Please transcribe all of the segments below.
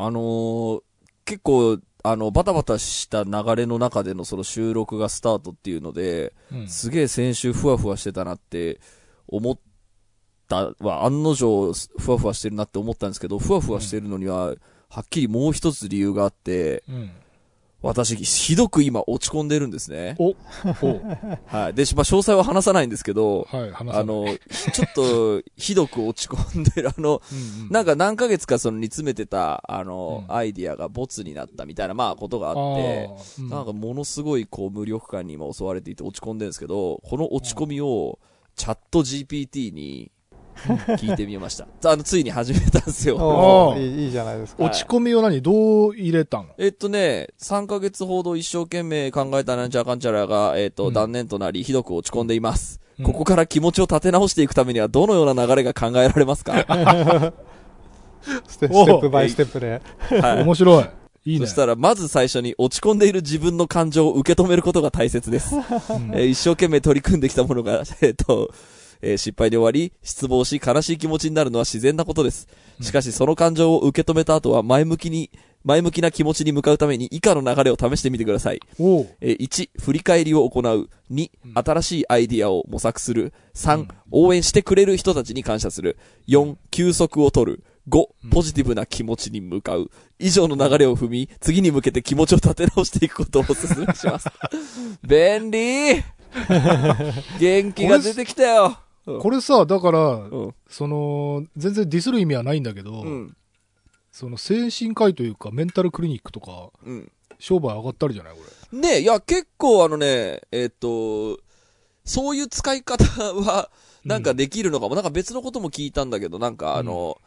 あのー結構、あの、バタバタした流れの中でのその収録がスタートっていうので、うんすげえ先週ふわふわしてたなって思ったは、案の定ふわふわしてるなって思ったんですけど、ふわふわしてるのには、はっきりもう一つ理由があって、うん。私、ひどく今落ち込んでるんですね。お、お、はい。で、まあ、詳細は話さないんですけど、はい、話さない。あ、の、ちょっと、ひどく落ち込んでる、あの、うんうん。なんか何ヶ月かその煮詰めてた、あの、うん。アイディアがボツになったみたいな、まあ、ことがあって、うん。なんかものすごいこう無力感に今襲われていて落ち込んでるんですけど、この落ち込みをチャット GPT に 聞いてみました。あの、ついに始めたんですよ。いいいいじゃないですか。落ち込みを何どう入れたの？えっとね、3ヶ月ほど一生懸命考えたなんちゃらかんちゃらが、えっと、うん断念となり、ひどく落ち込んでいます。うんここから気持ちを立て直していくためには、どのような流れが考えられますか？ステップバイステップで。はい。面白い。いいね。そしたら、まず最初に落ち込んでいる自分の感情を受け止めることが大切です。う んえー一生懸命取り組んできたものが、えっ、と、えー失敗で終わり、失望し、悲しい気持ちになるのは自然なことです。しかし、その感情を受け止めた後は、前向きに、前向きな気持ちに向かうために、以下の流れを試してみてください。えー1、振り返りを行う。2、新しいアイディアを模索する。3、応援してくれる人たちに感謝する。4、休息を取る。5、ポジティブな気持ちに向かう。以上の流れを踏み、次に向けて気持ちを立て直していくことをお勧めします。便利元気が出てきたよ。これさ、だから、うん。その、全然ディスる意味はないんだけど、うん。その精神科医というか、メンタルクリニックとか、うん。商売上がったりじゃないこれ。ねいや、結構あのね、えっと、そういう使い方は、なんかできるのかも。なんか別のことも聞いたんだけど、なんかあの、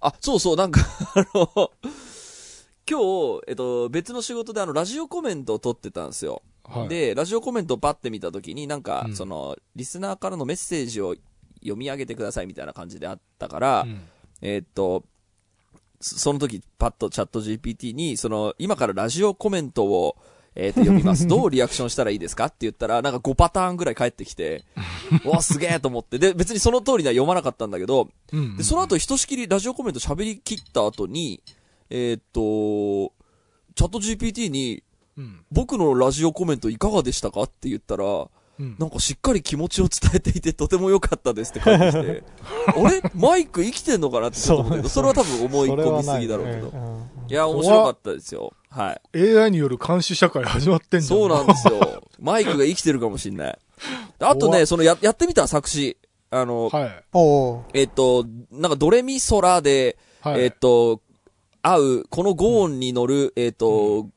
あ、そうそう、なんかあの、今日、えっと、別の仕事であの、ラジオコメントを取ってたんですよ。はい。で、ラジオコメントをパッて見たときに、なんか、うんその、リスナーからのメッセージを読み上げてくださいみたいな感じであったから、うんえーっと、そその時、パッとチャット GPT に、その、今からラジオコメントを、えーっと、読みます。どうリアクションしたらいいですかって言ったら、なんか5パターンぐらい返ってきて、う わ、すげえと思って。で、別にその通りには読まなかったんだけど、うんで、その後、ひとしきりラジオコメント喋り切った後に、えーっと、チャット GPT に、うん。僕のラジオコメントいかがでしたかって言ったら、うんなんかしっかり気持ちを伝えていてとても良かったですって書いてきて、あれ？マイク生きてんのかなってちょっと思ったけど、それは多分思い込みすぎだろうけど。ど。いや、面白かったですよ。はい。AI による監視社会始まってんじゃん。そうなんですよ。マイクが生きてるかもしんない。あとね、そのや、やってみた作詞。あの、はい。えっと、なんかドレミソラで、はい。えっと、合う、この5音に乗る、えっと、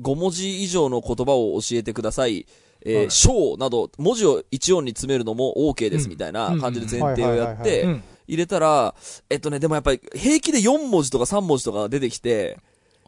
5文字以上の言葉を教えてください。えー、はい。章など、文字を1音に詰めるのも OK ですみたいな感じで前提をやっうんてう、ん。入れたら、えっとね、でもやっぱり平気で4文字とか3文字とか出てきて、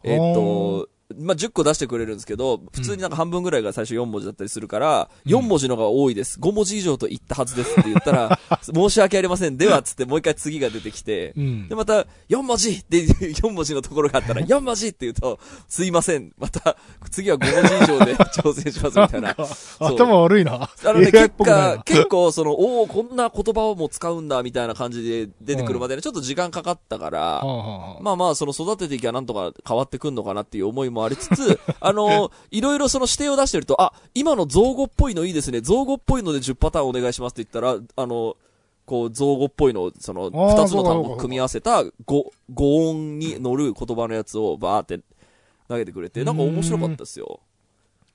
えっと、まあ、10個出してくれるんですけど、普通になんか半分ぐらいが最初4文字だったりするから、4文字のが多いです。5文字以上と言ったはずですって言ったら、申し訳ありません。では、つってもう一回次が出てきて、うんで、。また、4文字って、4文字のところがあったら、4文字って言うと、すいません。また、次は5文字以上で 挑戦しますみたいな。そう頭悪いな。あのね、結果、な。結構、その、おおこんな言葉をも使うんだ、みたいな感じで出てくるまでにちょっと時間かかったから、はあはあはあまあまあ、その育てていきゃなんとか変わってくんのかなっていう思いもありつつ、あの、いろいろその指定を出してると、あ、今の造語っぽいのいいですね。造語っぽいので10パターンお願いしますって言ったら、あの、こう、造語っぽいのを、その、あー二つの単語を組み合わせた語、語音に乗る言葉のやつをバーって投げてくれて、なんか面白かったですよ。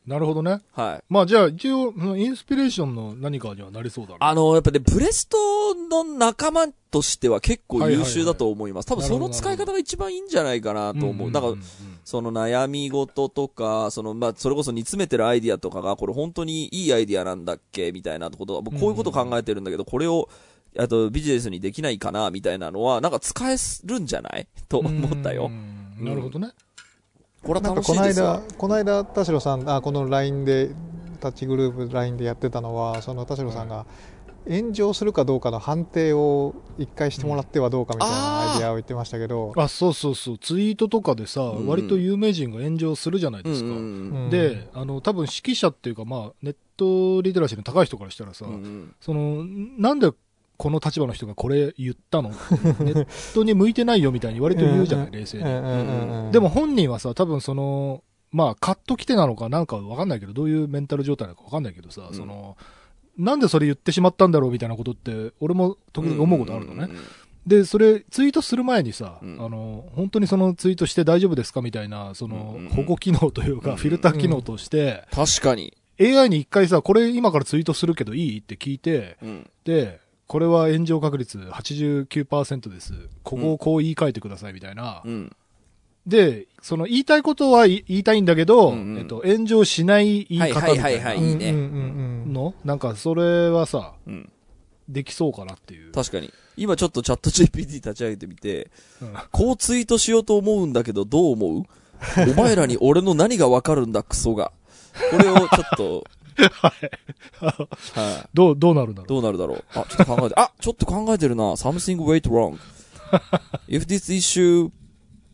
なるほどね。はい。まあじゃあ一応、うんインスピレーションの何かにはなりそうだね。あの、やっぱね、ブレストの仲間としては結構優秀だと思います。多分その使い方が一番いいんじゃないかなと思う。なんか、その悩み事とか、その、まあ、それこそ煮詰めてるアイディアとかが、これ本当にいいアイディアなんだっけみたいなことは、僕こういうこと考えてるんだけど、これを、あとビジネスにできないかなみたいなのは、なんか使えるんじゃない？と思ったよう。んなるほどね。これはなんかこの楽しいですよ間。、この間、田代さん、あこの LINE で、タッチグループ LINE でやってたのは、その田代さんが、炎上するかどうかの判定を一回してもらってはどうかみたいなアイディアを言ってましたけど、あ、そうそうそう。ツイートとかでさ、ん。割と有名人が炎上するじゃないですか。うんうんで、あの、多分指揮者っていうか、まあ、ネットリテラシーの高い人からしたらさ、うんうん。その、なんでこの立場の人がこれ言ったの？ネットに向いてないよみたいに割と言うじゃない、冷静に。でも本人はさ、多分その、まあ、カット来てなのかなんかわかんないけど、どういうメンタル状態なのかわかんないけどさ、その、なんでそれ言ってしまったんだろうみたいなことって、俺も時々思うことあるのね。で、それ、ツイートする前にさ、うん、あの、本当にそのツイートして大丈夫ですかみたいな、その、保護機能というか、フィルター機能として、確かに。AI に一回さ、これ今からツイートするけどいいって聞いて、うん、で、これは炎上確率89%です。ここをこう言い換えてくださいみたいな。うん、で、その言いたいことは言いたいんだけど、うんうん、えっと、炎上しない言い方みたいなの？なんかそれはさ、うん、できそうかなっていう。確かに。今ちょっとチャット GPT 立ち上げてみて、うん、こうツイートしようと思うんだけどどう思う？お前らに俺の何がわかるんだクソが。これをちょっと、はい。はい。どう、どうなるんだろう？どうなるだろう？あ、ちょっと考えて、あ、ちょっと考えてるな。something went wrong. If this issue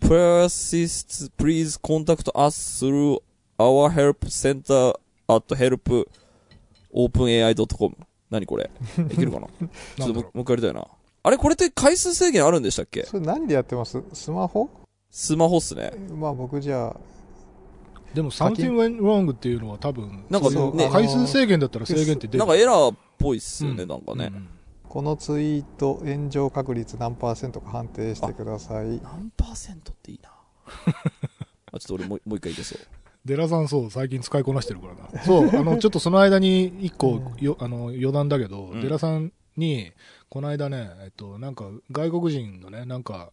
persists, please contact us through our help center at help openai.com. 何これできるかなちょっともう一回やりたいな。あれこれって回数制限あるんでしたっけそれ何でやってます？スマホ？スマホっすね。まあ僕じゃあ、でも something went wrong っていうのは多分、なんかね、回数制限だったら制限って出る。なんかエラーっぽいっすよね、うん、なんかね、うん。このツイート炎上確率何パーセントか判定してください。何パーセントっていいな。あ、ちょっと俺もうもう一回言ってそう。デラさんそう、最近使いこなしてるからな。そう、あの、ちょっとその間に一個、よ、あの、余談だけど、デラさんに、この間ね、えっと、なんか、外国人のね、なんか、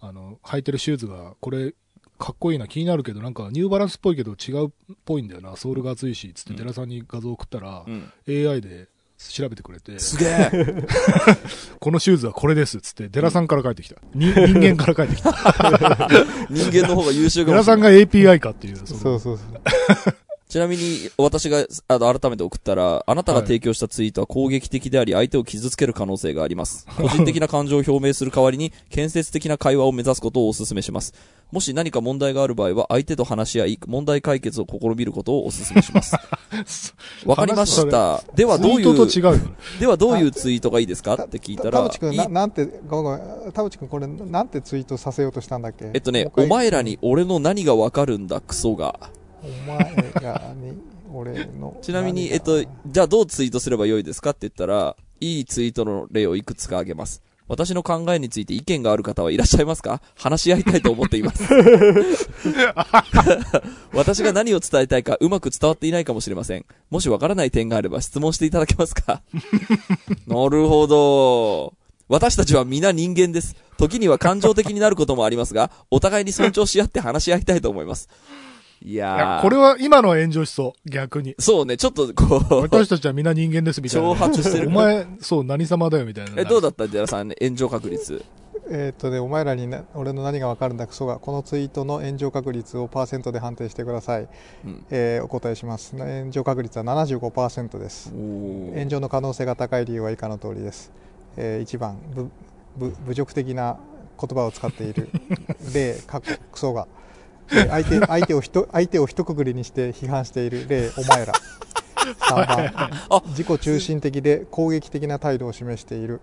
あの、履いてるシューズが、これ、かっこいいな、気になるけど、なんか、ニューバランスっぽいけど違うっぽいんだよな、ソールが厚いし、つって、寺さんに画像送ったら、うん、AI で調べてくれて。すげえ このシューズはこれです、つって、寺さんから帰ってきた。人間から帰ってきた。人間の方が優秀かもしれない。寺さんが API かっていう。そうそうそう。ちなみに、私が、あの、改めて送ったら、あなたが提供したツイートは攻撃的であり、相手を傷つける可能性があります。個人的な感情を表明する代わりに、建設的な会話を目指すことをお勧めします。もし何か問題がある場合は、相手と話し合い、問題解決を試みることをお勧めします。わかりました。ではどういう、ではどういうツイートがいいですか？って聞いたら、田淵君、なんて、ごめん、田淵君これ、なんてツイートさせようとしたんだっけ？えっとね、お前らに俺の何がわかるんだ、クソが。お前がに、俺の。ちなみに、えっと、じゃあどうツイートすればよいですかって言ったら、いいツイートの例をいくつか挙げます。私の考えについて意見がある方はいらっしゃいますか？話し合いたいと思っています。私が何を伝えたいかうまく伝わっていないかもしれません。もしわからない点があれば質問していただけますか？なるほど。私たちは皆人間です。時には感情的になることもありますが、お互いに尊重し合って話し合いたいと思います。いやこれは今の炎上しそう、逆に。そうね、ちょっとこう。私たちは皆人間ですみたいな。挑発してる。お前、そう、何様だよみたいな。え、どうだった？寺さん、ね、炎上確率。えっとね、お前らに、ね、俺の何が分かるんだクソが、このツイートの炎上確率をパーセントで判定してください。うん、えー、お答えします。炎上確率は75%です。炎上の可能性が高い理由は以下の通りです。えー、1番、侮辱的な言葉を使っている。例、クソが。相手相手をひと相手を一括りにして批判している例お前ら。3番自己中心的で攻撃的な態度を示している、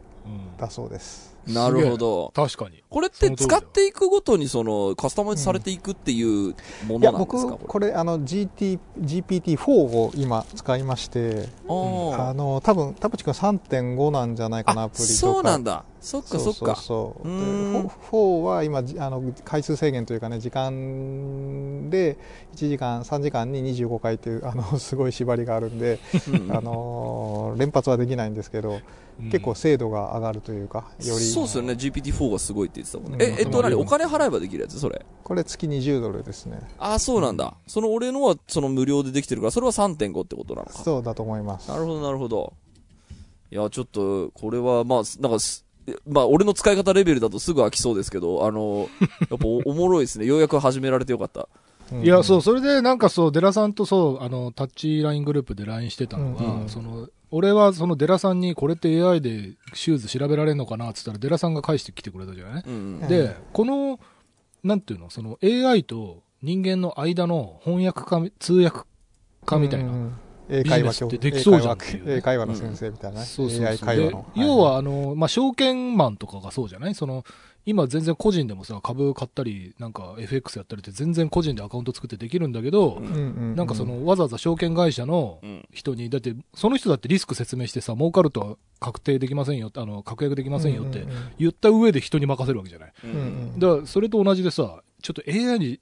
だそうですなるほど。確かに。これって使っていくごとにそのカスタマイズされていくっていうものなんですか、うん、僕、これあの GT、GPT-4 を今使いまして、あの、多分田淵君3.5なんじゃないかな、アプリとか。そうなんだ。そっかそっか。そうそう4は今、あの、回数制限というかね、時間で1時間、3時間に25回という、あの、すごい縛りがあるんで、あの、連発はできないんですけど、結構精度が上がるというか、より。そうですよね、GPT-4 がすごいって言ってたもんね。え、えっと何、お金払えばできるやつ？それ。これ月20ドルですね。ああ、そうなんだ。その俺のはその無料でできてるから、それは3.5ってことなのか。そうだと思います。なるほど、なるほど。いや、ちょっと、これは、まあ、なんか、まあ、俺の使い方レベルだとすぐ飽きそうですけど、あの、やっぱおもろいですね。ようやく始められてよかった。いや、そう、それでなんかそう、デラさんとそう、あの、タッチライングループで LINE してたのが、うんうん、その、俺はそのデラさんにこれって AI でシューズ調べられるのかなって言ったら、デラさんが返してきてくれたじゃない、うんうん、で、この、なんていうの、その AI と人間の間の翻訳か、通訳かみたいな。うんうん英会話ってできそうじゃん。英会話の先生みたいなね。そうそうそう。で会話の。要は、あの、まあ、証券マンとかがそうじゃない？その、今全然個人でもさ、株買ったり、なんか FX やったりって全然個人でアカウント作ってできるんだけど、うんなんかそ、の、わざわざ証券会社のうん。人に、だって、その人だってリスク説明してさ、儲かるとは確定できませんよ、あの、確約できませんよって言った上で人に任せるわけじゃない。ううんうん。だから、それと同じでさ、ちょっと AI に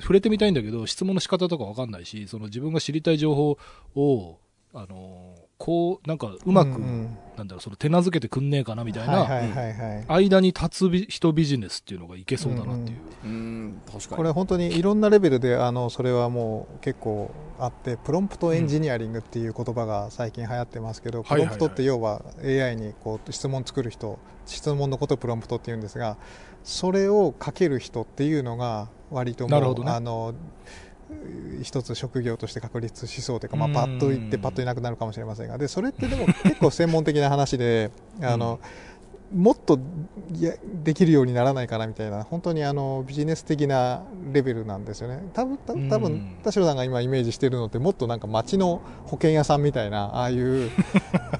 触れてみたいんだけど、質問の仕方とかわかんないし、その自分が知りたい情報を、あの、こう、なんかうまく、んん。なんだろう、その手なずけてくんねえかなみたいな、はいはい。間に立つび人ビジネスっていうのがいけそうだなっていう。うん確かに。これ本当にいろんなレベルであのそれはもう結構あってプロンプトエンジニアリングっていう言葉が最近流行ってますけど、プロンプトって要は AI にこう質問作る人質問のことをプロンプトって言うんですがそれをかける人っていうのが割ともうなるほどね。あの一つ職業として確立しそうというか、まあ、うんパッと言ってパッといなくなるかもしれませんが。でそれってでも結構専門的な話であの、もっとやできるようにならないかなみたいな本当にあのビジネス的なレベルなんですよね。多分た多うん。分田代さんが今イメージしてるのってもっとなんか街の保険屋さんみたいなああいう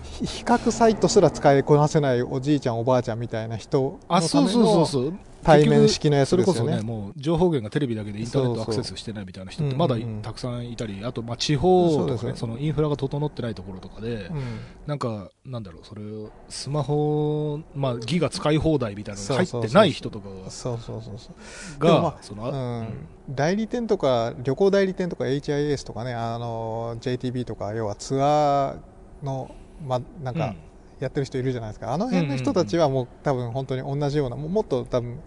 ひ 比較サイトすら使いこなせないおじいちゃんおばあちゃんみたいな人あ、のためそうそうそうのそう。対面式のやつそれですよね。こそね、もう情報源がテレビだけでインターネットアクセスしてないみたいな人ってまだうん。うんうんたくさんいたり、あとまあ地方とかね、そうですよそのインフラが整ってないところとかで、うん。なんか、なんだろう、それを、スマホ、まあ、ギガ使い放題みたいなのが入そうそうそうってない人とかそうそうそうそう。でもまあ、がその、あうん。うん。代理店とか旅行代理店とか HIS とかねあの JTB とか要はツアーの、ま、なんかやってる人いるじゃないですか、あの辺の人たちはもう多分本当に同じようなもっと多分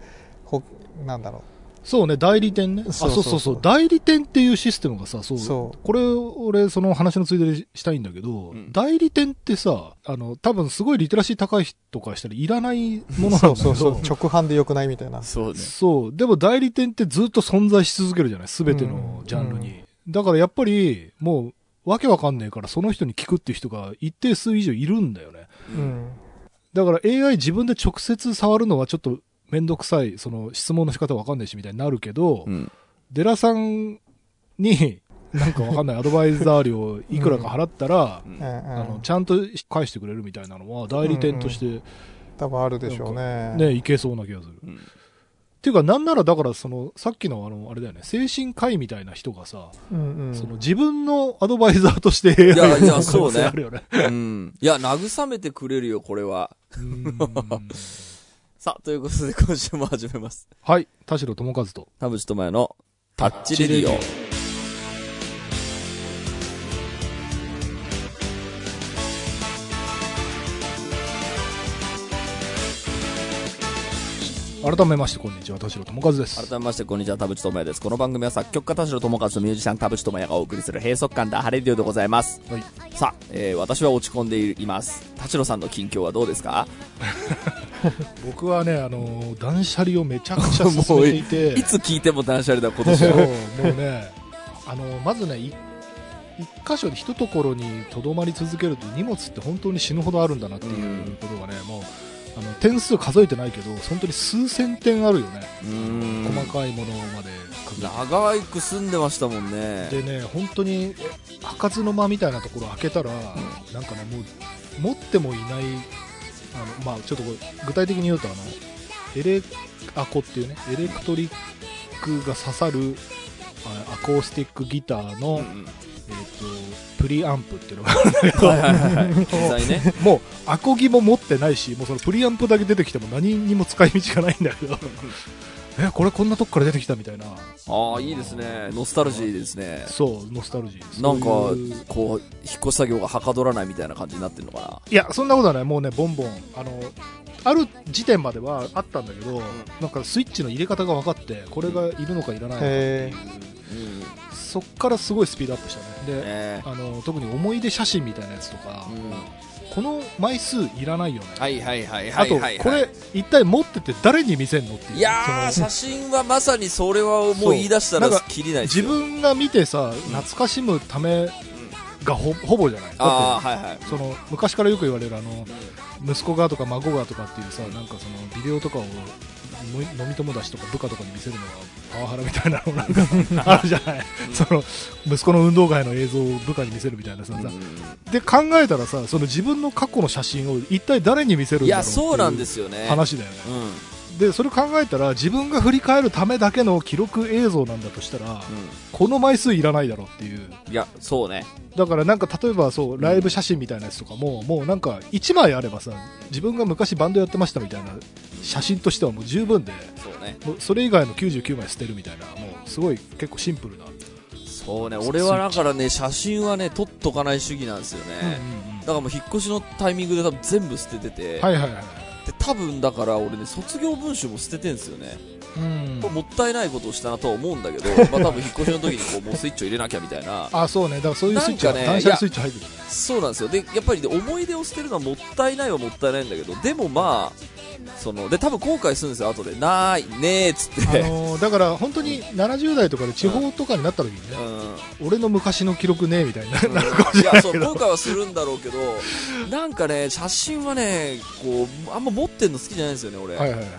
ほなんだろそうね、代理店ね。あ、そそううそうそううそそう。代理店っていうシステムがさ、そう。そうこれ、俺、その話のついでにしたいんだけど、うん代理店ってさ、あの、多分すごいリテラシー高い人とかしたらいらないものうなんだけど、そうそうそう直販でよくないみたいなそうねそう。でも代理店ってずっと存在し続けるじゃない？すべてのジャンルに。だからやっぱり、もう、わけわかんねえから、その人に聞くっていう人が一定数以上いるんだよね。うん。だから AI 自分で直接触るのはちょっとめんどくさい、その質問の仕方わかんないしみたいになるけど、うん。デラさんに、なんかわかんないアドバイザー料いくらか払ったら、うん。うん。あの、ちゃんと返してくれるみたいなのは代理店として多分あるでしょうね。ね、いけそうな気がする。うんっていうか、なんならだからその、さっきのあの、あれだよね、精神科医みたいな人がさ、うんうん。その自分のアドバイザーとしていや そうね。あるよね。うん。いや慰めてくれるよこれは。うん。さあということで今週も始めます。はい、田代智和と。田淵智也のタッチレディオ改めまして、こんにちは、田代智和です。改めましてこんにちは田淵智也です。この番組は作曲家田代智和とミュージシャン田淵智也がお送りする閉塞感ダハレディオでございます。はい。さあ、えー私は落ち込んでいます。田代さんの近況はどうですか？僕はね、あの、断捨離をめちゃくちゃ 進めていて、いつ聞いても断捨離だ今年は。もうね、あの、まずね、い一箇所で一ところにとどまり続けると荷物って本当に死ぬほどあるんだなっていうことがね、もう、あの、点数数えてないけど、本当に数千点あるよね。細かいものまで。長く住んでましたもんね。でね、本当に、え開かずの間みたいなところ開けたら、なんかね、もう、持ってもいない、あの、まあちょっと具体的に言うと、あの、エレアコっていうね、エレクトリックが刺さる、あアコースティックギターの、うんプリアンプっていうのがあるんだけど、はいはいはいはい。もう、アコギも持ってないし、もうそのプリアンプだけ出てきても何にも使い道がないんだけど、え、これこんなとこから出てきたみたいな、ああいいですね。ノスタルジーですね。そう、ノスタルジー。なんかそういう。こう引っ越し作業がはかどらないみたいな感じになってるのかいや、そんなことはない。もうね、ボンボン。あの、ある時点まではあったんだけど、なんかスイッチの入れ方が分かって、これがいるのかいらないのかっていう。そっからすごいスピードアップしたね。で、ね。あの、特に思い出写真みたいなやつとか、うん。この枚数いらないよね。はいはいはいあと、はいはい。これ、一体持ってて誰に見せんのっていう。いや写真はまさにそれはもう言い出したらそうなんかきりない自よ分が見てさ、懐かしむためがほほぼじゃない。はいはい。その、昔からよく言われるあの、息子がとか孫がとかっていうさ、なんかそのビデオとかを飲み友達とか部下とかに見せるのはパワハラみたいなのなんかあるじゃない、その息子の運動会の映像を部下に見せるみたいなさ、で考えたらさその自分の過去の写真を一体誰に見せるんだろうってそうなんですよね。話だよね、でそれ考えたら自分が振り返るためだけの記録映像なんだとしたら、うん、この枚数いらないだろうっていう。いやそうね。だからなんか例えばそうライブ写真みたいなやつとかも、うん、もうなんか1枚あればさ自分が昔バンドやってましたみたいな写真としてはもう十分でそうね。それ以外の99枚捨てるみたいなもうすごい結構シンプルな。そうね俺はだからね写真はね撮っとかない主義なんですよね、うんうんうん、だからもう引っ越しのタイミングで多分全部捨ててて。はいはいはいで多分だから俺ね卒業文集も捨ててんすよね。うん。もったいないことをしたなとは思うんだけど、まあ多分引っ越しの時にこうもうスイッチを入れなきゃみたいな。あそうね。だからそういうスイッチが、ね、断捨離スイッチ入ってる。そうなんですよ。でやっぱり、ね、思い出を捨てるのはもったいないはもったいないんだけどでもまあそので多分後悔するんですよ後で。ないねーっつって、あのー、だから本当に70代とかで地方とかになった時にね、うん、俺の昔の記録ねみたいな、うん、なるかもしれないいやそう後悔はするんだろうけどなんかね写真はねこうあんま持ってるの好きじゃないんですよね俺、はいはいはい、うん、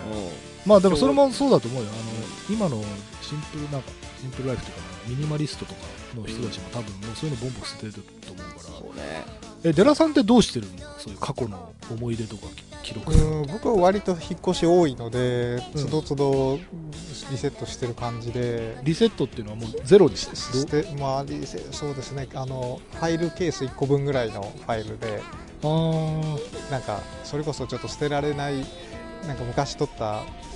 まあでもそれもそうだと思うよ。あの今のシンプルなシンプルライフとかミニマリストとかの人たちも多分もうそういうのボンボン捨ててると思うから。そうねえデラさんってどうしてるの？そういう過去の思い出とか記録。うん僕は割と引っ越し多いのでつどつどリセットしてる感じで、リセットっていうのはもうゼロにして。してまあリセそうですね。あのファイルケース1個分ぐらいのファイルで。あなんかそれこそちょっと捨てられないなんか昔撮った、うん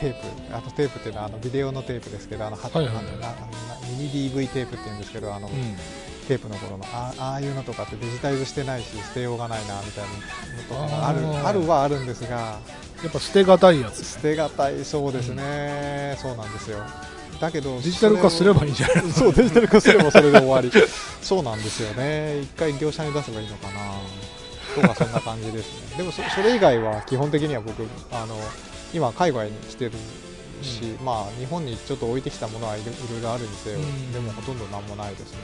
テープあとテープっていうのはあのビデオのテープですけどあの、はいはいはい、ミニ DV テープっていうんですけどあの、うん。テープの頃のああいうのとかってデジタイズしてないし捨てようがないなみたいなのとかあるあるはあるんですがやっぱ捨てがたいやつ捨てがたい。そうですね、うん、そうなんですよ。だけどデジタル化すればいいんじゃないそうデジタル化すればそれで終わり。そうなんですよね。一回業者に出せばいいのかな？とかそんな感じですね。でもそれ以外は基本的には僕あの今海外に来てるし、うん、まあ日本にちょっと置いてきたものはいろいろあるにせよ、うん、でもほとんど何もないですね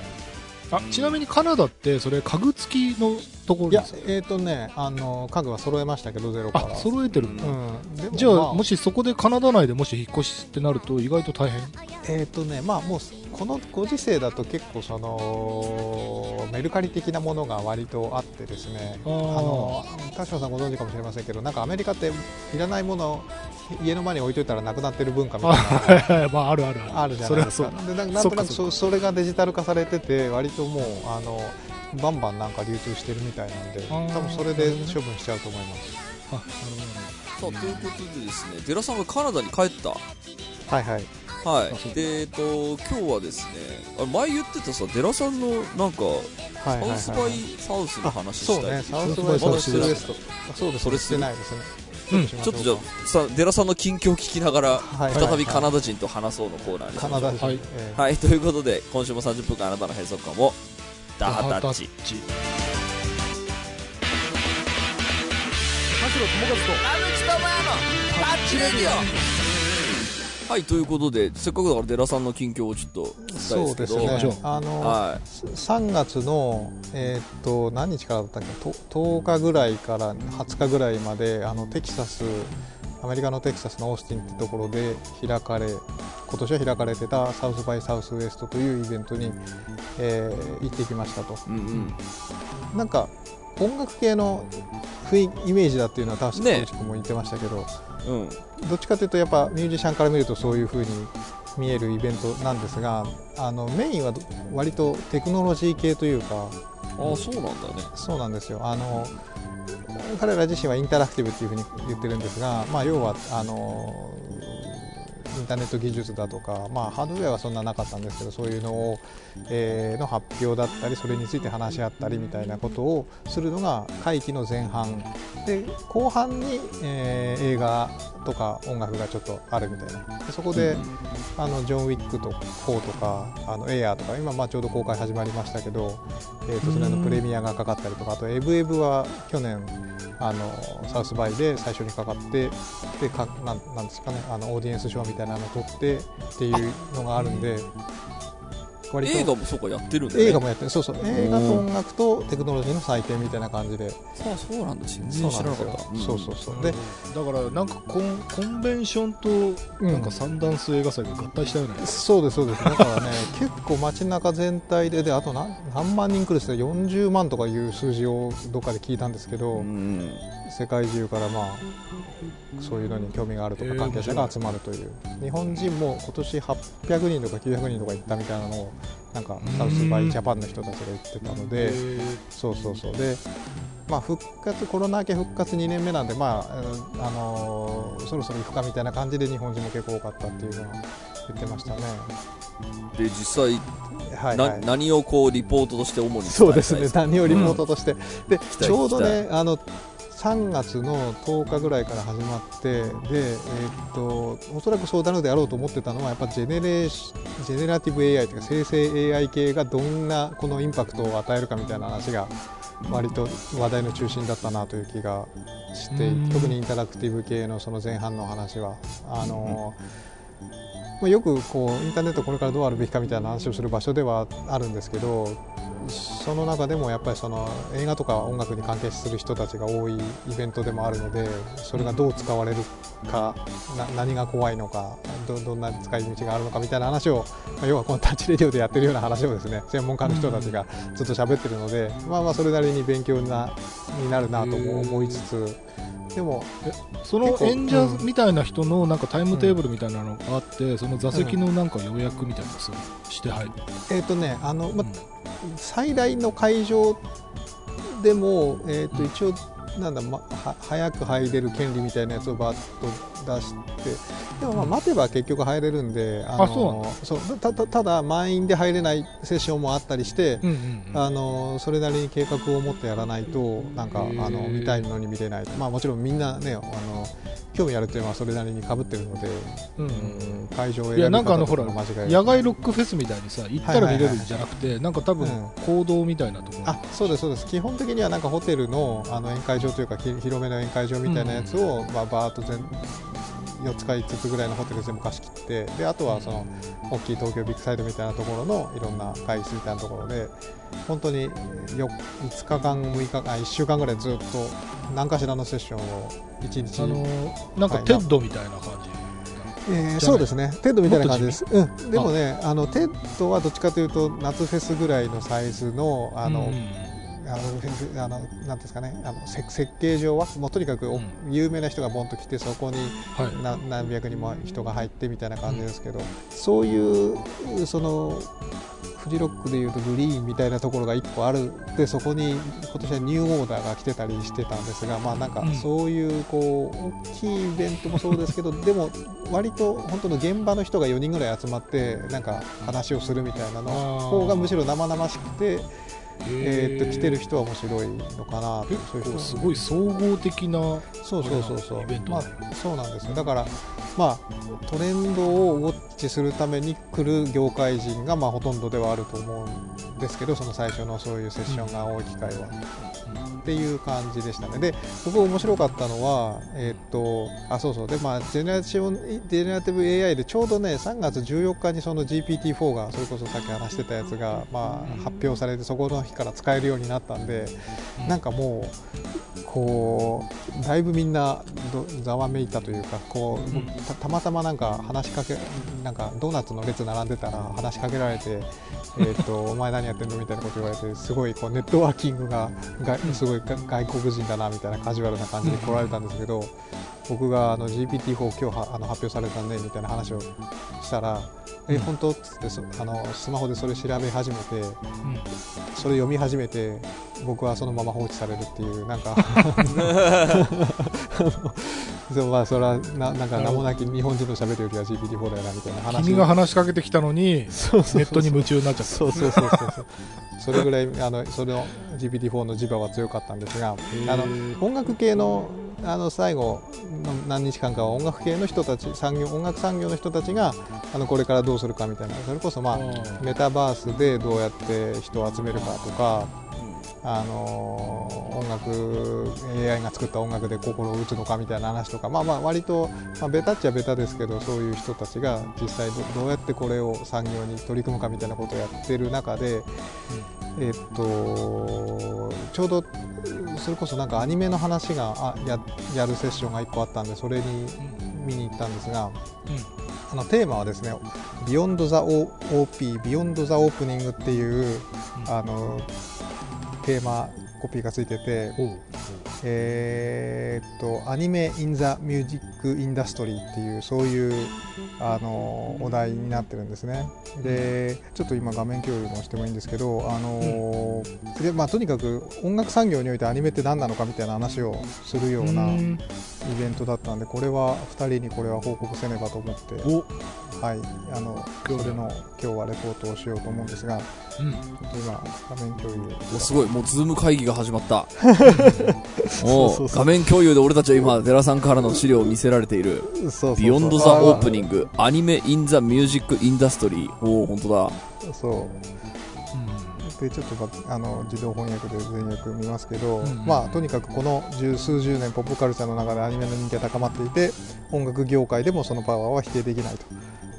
あちなみにカナダってそれ家具付きのところですかいやえっ、ー、とねあの家具は揃えましたけどゼロから。揃えてるんだ、うん、じゃあ、まあ、もしそこでカナダ内でもし引っ越しってなると意外と大変？えっ、ー、とねまあもうこのご時世だと結構そのメルカリ的なものが割とあってですね。あの田島さんご存知かもしれませんけどなんかアメリカっていらないもの家の前に置いといたらなくなってる文化みたいな。まああるあるある。じゃないですか。でなんとなくそそれがデジタル化されてて割ともうあのバンバンなんか流通してるみたいなんで多分それで処分しちゃうと思います。あなるほど。さあということでですね寺さんがカナダに帰った。はいはい。はい。でえっと今日はですねあ前言ってたさ寺さんのなんか、サウスバイサウスの話したいそうね。サウスバイサウスウエスト。そうです。それしてないですねうん、ちょっとじゃあさ寺さんの近況を聞きながら、はい、再びカナダ人と話そうのコーナーにカナダ人、はい、えー、はい、ということで今週も30分間あなたの閉塞感をダハタッチ。田代友和と田口智也のタッチレディオはいということでせっかくだから寺さんの近況をちょっとそうですね。あの、はい、3月の、えー、っと何日からだったっけ？10, 日ぐらいから20日ぐらいまであのテキサスアメリカのテキサスのオースティンってところで開かれ今年は開かれてたサウスバイサウスウエストというイベントに、えー、行ってきましたと、うんうん、なんか音楽系の雰囲気イメージだっていうのは確かにも言ってましたけど、ねうん、どっちかというとやっぱミュージシャンから見るとそういう風に見えるイベントなんですがあのメインは割とテクノロジー系というかあそうなんだね。そうなんですよ。あの彼ら自身はインタラクティブっていうふうに言ってるんですが、まあ、要はあのインターネット技術だとか、まあ、ハードウェアはそんななかったんですけどそういうのを、えー、の発表だったりそれについて話し合ったりみたいなことをするのが会期の前半。で後半に、えー、映画とか音楽がちょっとあるみたいな。でそこで、あのジョン・ウィックと4とかあのエアーとか今まあちょうど公開始まりましたけど、えー、とそれのプレミアがかかったりとかあとエブエブは去年あのサウスバイで最初にかかってでかなんなんですかねあのオーディエンス賞みたいなのを取ってっていうのがあるんで割と映画もそうかやってるんだ、ね、映画もやってる。そうそう。映画と音楽とテクノロジーの祭典みたいな感じで。そうそうなんだ全然知らなかった。そうそうそう。でだからなんかコンコンベンションとなんかサンダンス映画祭が合体したよね、うん、そうですそうです。だからね 結構街中全体でであと何何万人来るって40万とかいう数字をどっかで聞いたんですけど、うん、世界中からまあそういうのに興味があるとか関係者が集まるという、えー、日本人も今年800人とか900人とか行ったみたいなのをなんかサウスバイジャパンの人たちが言ってたので、そうそうそう。で、まあ、復活コロナ明け復活2年目なんで、まああのー、そろそろ行くかみたいな感じで日本人も結構多かったっていうのは言ってましたね。で実際はいはい、何をこうリポートとして主にそうですね。何をリポートとして、うん、でちょうどねあの3月の10日ぐらいから始まってで、えー、っとおそらくそうなるであろうと思ってたのはやっぱジェネレジェネラティブ AI というか生成 AI 系がどんなこのインパクトを与えるかみたいな話が割と話題の中心だったなという気がして特にインタラクティブ系のその前半の話は。あの、まあ、よくこうインターネットこれからどうあるべきかみたいな話をする場所ではあるんですけどその中でもやっぱりその映画とか音楽に関係する人たちが多いイベントでもあるのでそれがどう使われるか何が怖いのかどどんな使い道があるのかみたいな話を、まあ、要はこのタッチレディオでやってるような話をですね専門家の人たちがずっと喋ってるので、まあ、まあそれなりに勉強なになるなと思いつつ。でもその演者みたいな人のなんかタイムテーブルみたいなのがあって、うん、その座席のなんか予約みたいなのして入る、えっ、ー、とねあの、ま、最大の会場でも、えー、と一応なんだ、ま、は早く入れる権利みたいなやつをバッと出してでもまあ待てば結局入れるんで、あのそうたただ満員で入れないセッションもあったりして、あのそれなりに計画を持ってやらないとなんかあの見たいのに見れない、まあ、もちろんみんなねあの興味あるっていうのはそれなりにかぶってるので、うん、会場を選び方とかの間違い野外ロックフェスみたいにさ行ったら見れるんじゃなくて、なんか多分行動みたいなところ、あそうですそうです。基本的にはなんかホテルのあの宴会場というか広めの宴会場みたいなやつを、まあ、バーッと全4つか5つぐらいのホテル全部貸し切ってであとはその大きい東京ビッグサイドみたいなところのいろんな会議室みたいなところで本当に 5, 5日間6日間1週間ぐらいずっと何かしらのセッションを1日あのー、なんか TED みたいな感じ、えー、そうですね、 TED みたいな感じです、うん、でもね、あ。の TED はどっちかというと、夏フェスぐらいのサイズの、あの、うんあのあのなんですかね。あの設計上はもうとにかく、有名な人がボンと来てそこに何,、何百人も人が入ってみたいな感じですけど、そういうそのフジロックでいうとグリーンみたいなところが1個ある。でそこに今年はニューオーダーが来てたりしてたんですがまあなんかそういうこう大きいイベントもそうですけどでも割と本当の現場の人が4人ぐらい集まってなんか話をするみたいなの方がむしろ生々しくて。えー、っと来てる人は面白いのかなと。そういう人すごい総合的なそうそうそうそう。まあそうなんですよ。だからまあトレンドをウォッチするために来る業界人がまあほとんどではあると思うんですけどその最初のそういうセッションが多い機会は。っていう感じでしたね。で、僕面白かったのは、えー、っと、あ、そうそう。で、まあ、ジェネラティブ、AI でちょうどね、3月14日にその GPT-4 が、それこそさっき話してたやつが、まあ、発表されて、そこの日から使えるようになったんで、なんかもう、こう、だいぶみんなざわめいたというか、こう、たたまたまなんか話しかけ、なんかドーナツの列並んでたら話しかけられて、えー、っと、お前何やってんの？みたいなこと言われて、すごいこうネットワーキングががすごい外国人だなみたいなカジュアルな感じで来られたんですけど、僕があの GPT-4 今日あの発表されたねみたいな話をしたら、え本当？っつってあのスマホでそれ調べ始めて、それ読み始めて僕はそのまま放置されるっていうなんか。そうまあそれはななんか名もなき日本人の喋るよりは GPT-4 だよなみたいな話君が話しかけてきたのにネットに夢中になっちゃった。そうそうそうそうそ れぐらいあのそれの GPT-4 の磁場は強かったんですがあの音楽系のあの最後の何日間かは音楽系の人たち産業音楽産業の人たちがあのこれからどうするかみたいな。それこそ、まあ、メタバースでどうやって人を集めるかとかあの音楽 AI が作った音楽で心を打つのかみたいな話とかまあまあ割と、まあ、ベタっちゃベタですけどそういう人たちが実際どうやってこれを産業に取り組むかみたいなことをやってる中で、えっとちょうどそれこそなんかアニメの話があややるセッションが1個あったんでそれに見に行ったんですが、あのテーマはですね「Beyond the OP」「Beyond the Opening」っていうあのテーマコピーがついてて、えー、っとアニメ・イン・ザ・ミュージック・インダストリーっていうそういうあのお題になってるんですね。でちょっと今画面共有もしてもいいんですけどあの、うん、でまあ、とにかく音楽産業においてアニメって何なのかみたいな話をするようなイベントだったんでこれは2人にこれは報告せねばと思ってはいあのそれの今日はレポートをしようと思うんですが、うん、今画面共有。おすごい。もうズーム会議が始まった。お画面共有で俺たちは今デラさんからの資料を見せられている「 Beyond the Opening Anime in the Music Industry」おお本当だ。そう。でちょっとあの自動翻訳で全訳見ますけど、うん、まあとにかくこの十数十年ポップカルチャーの中でアニメの人気が高まっていて音楽業界でもそのパワーは否定できないと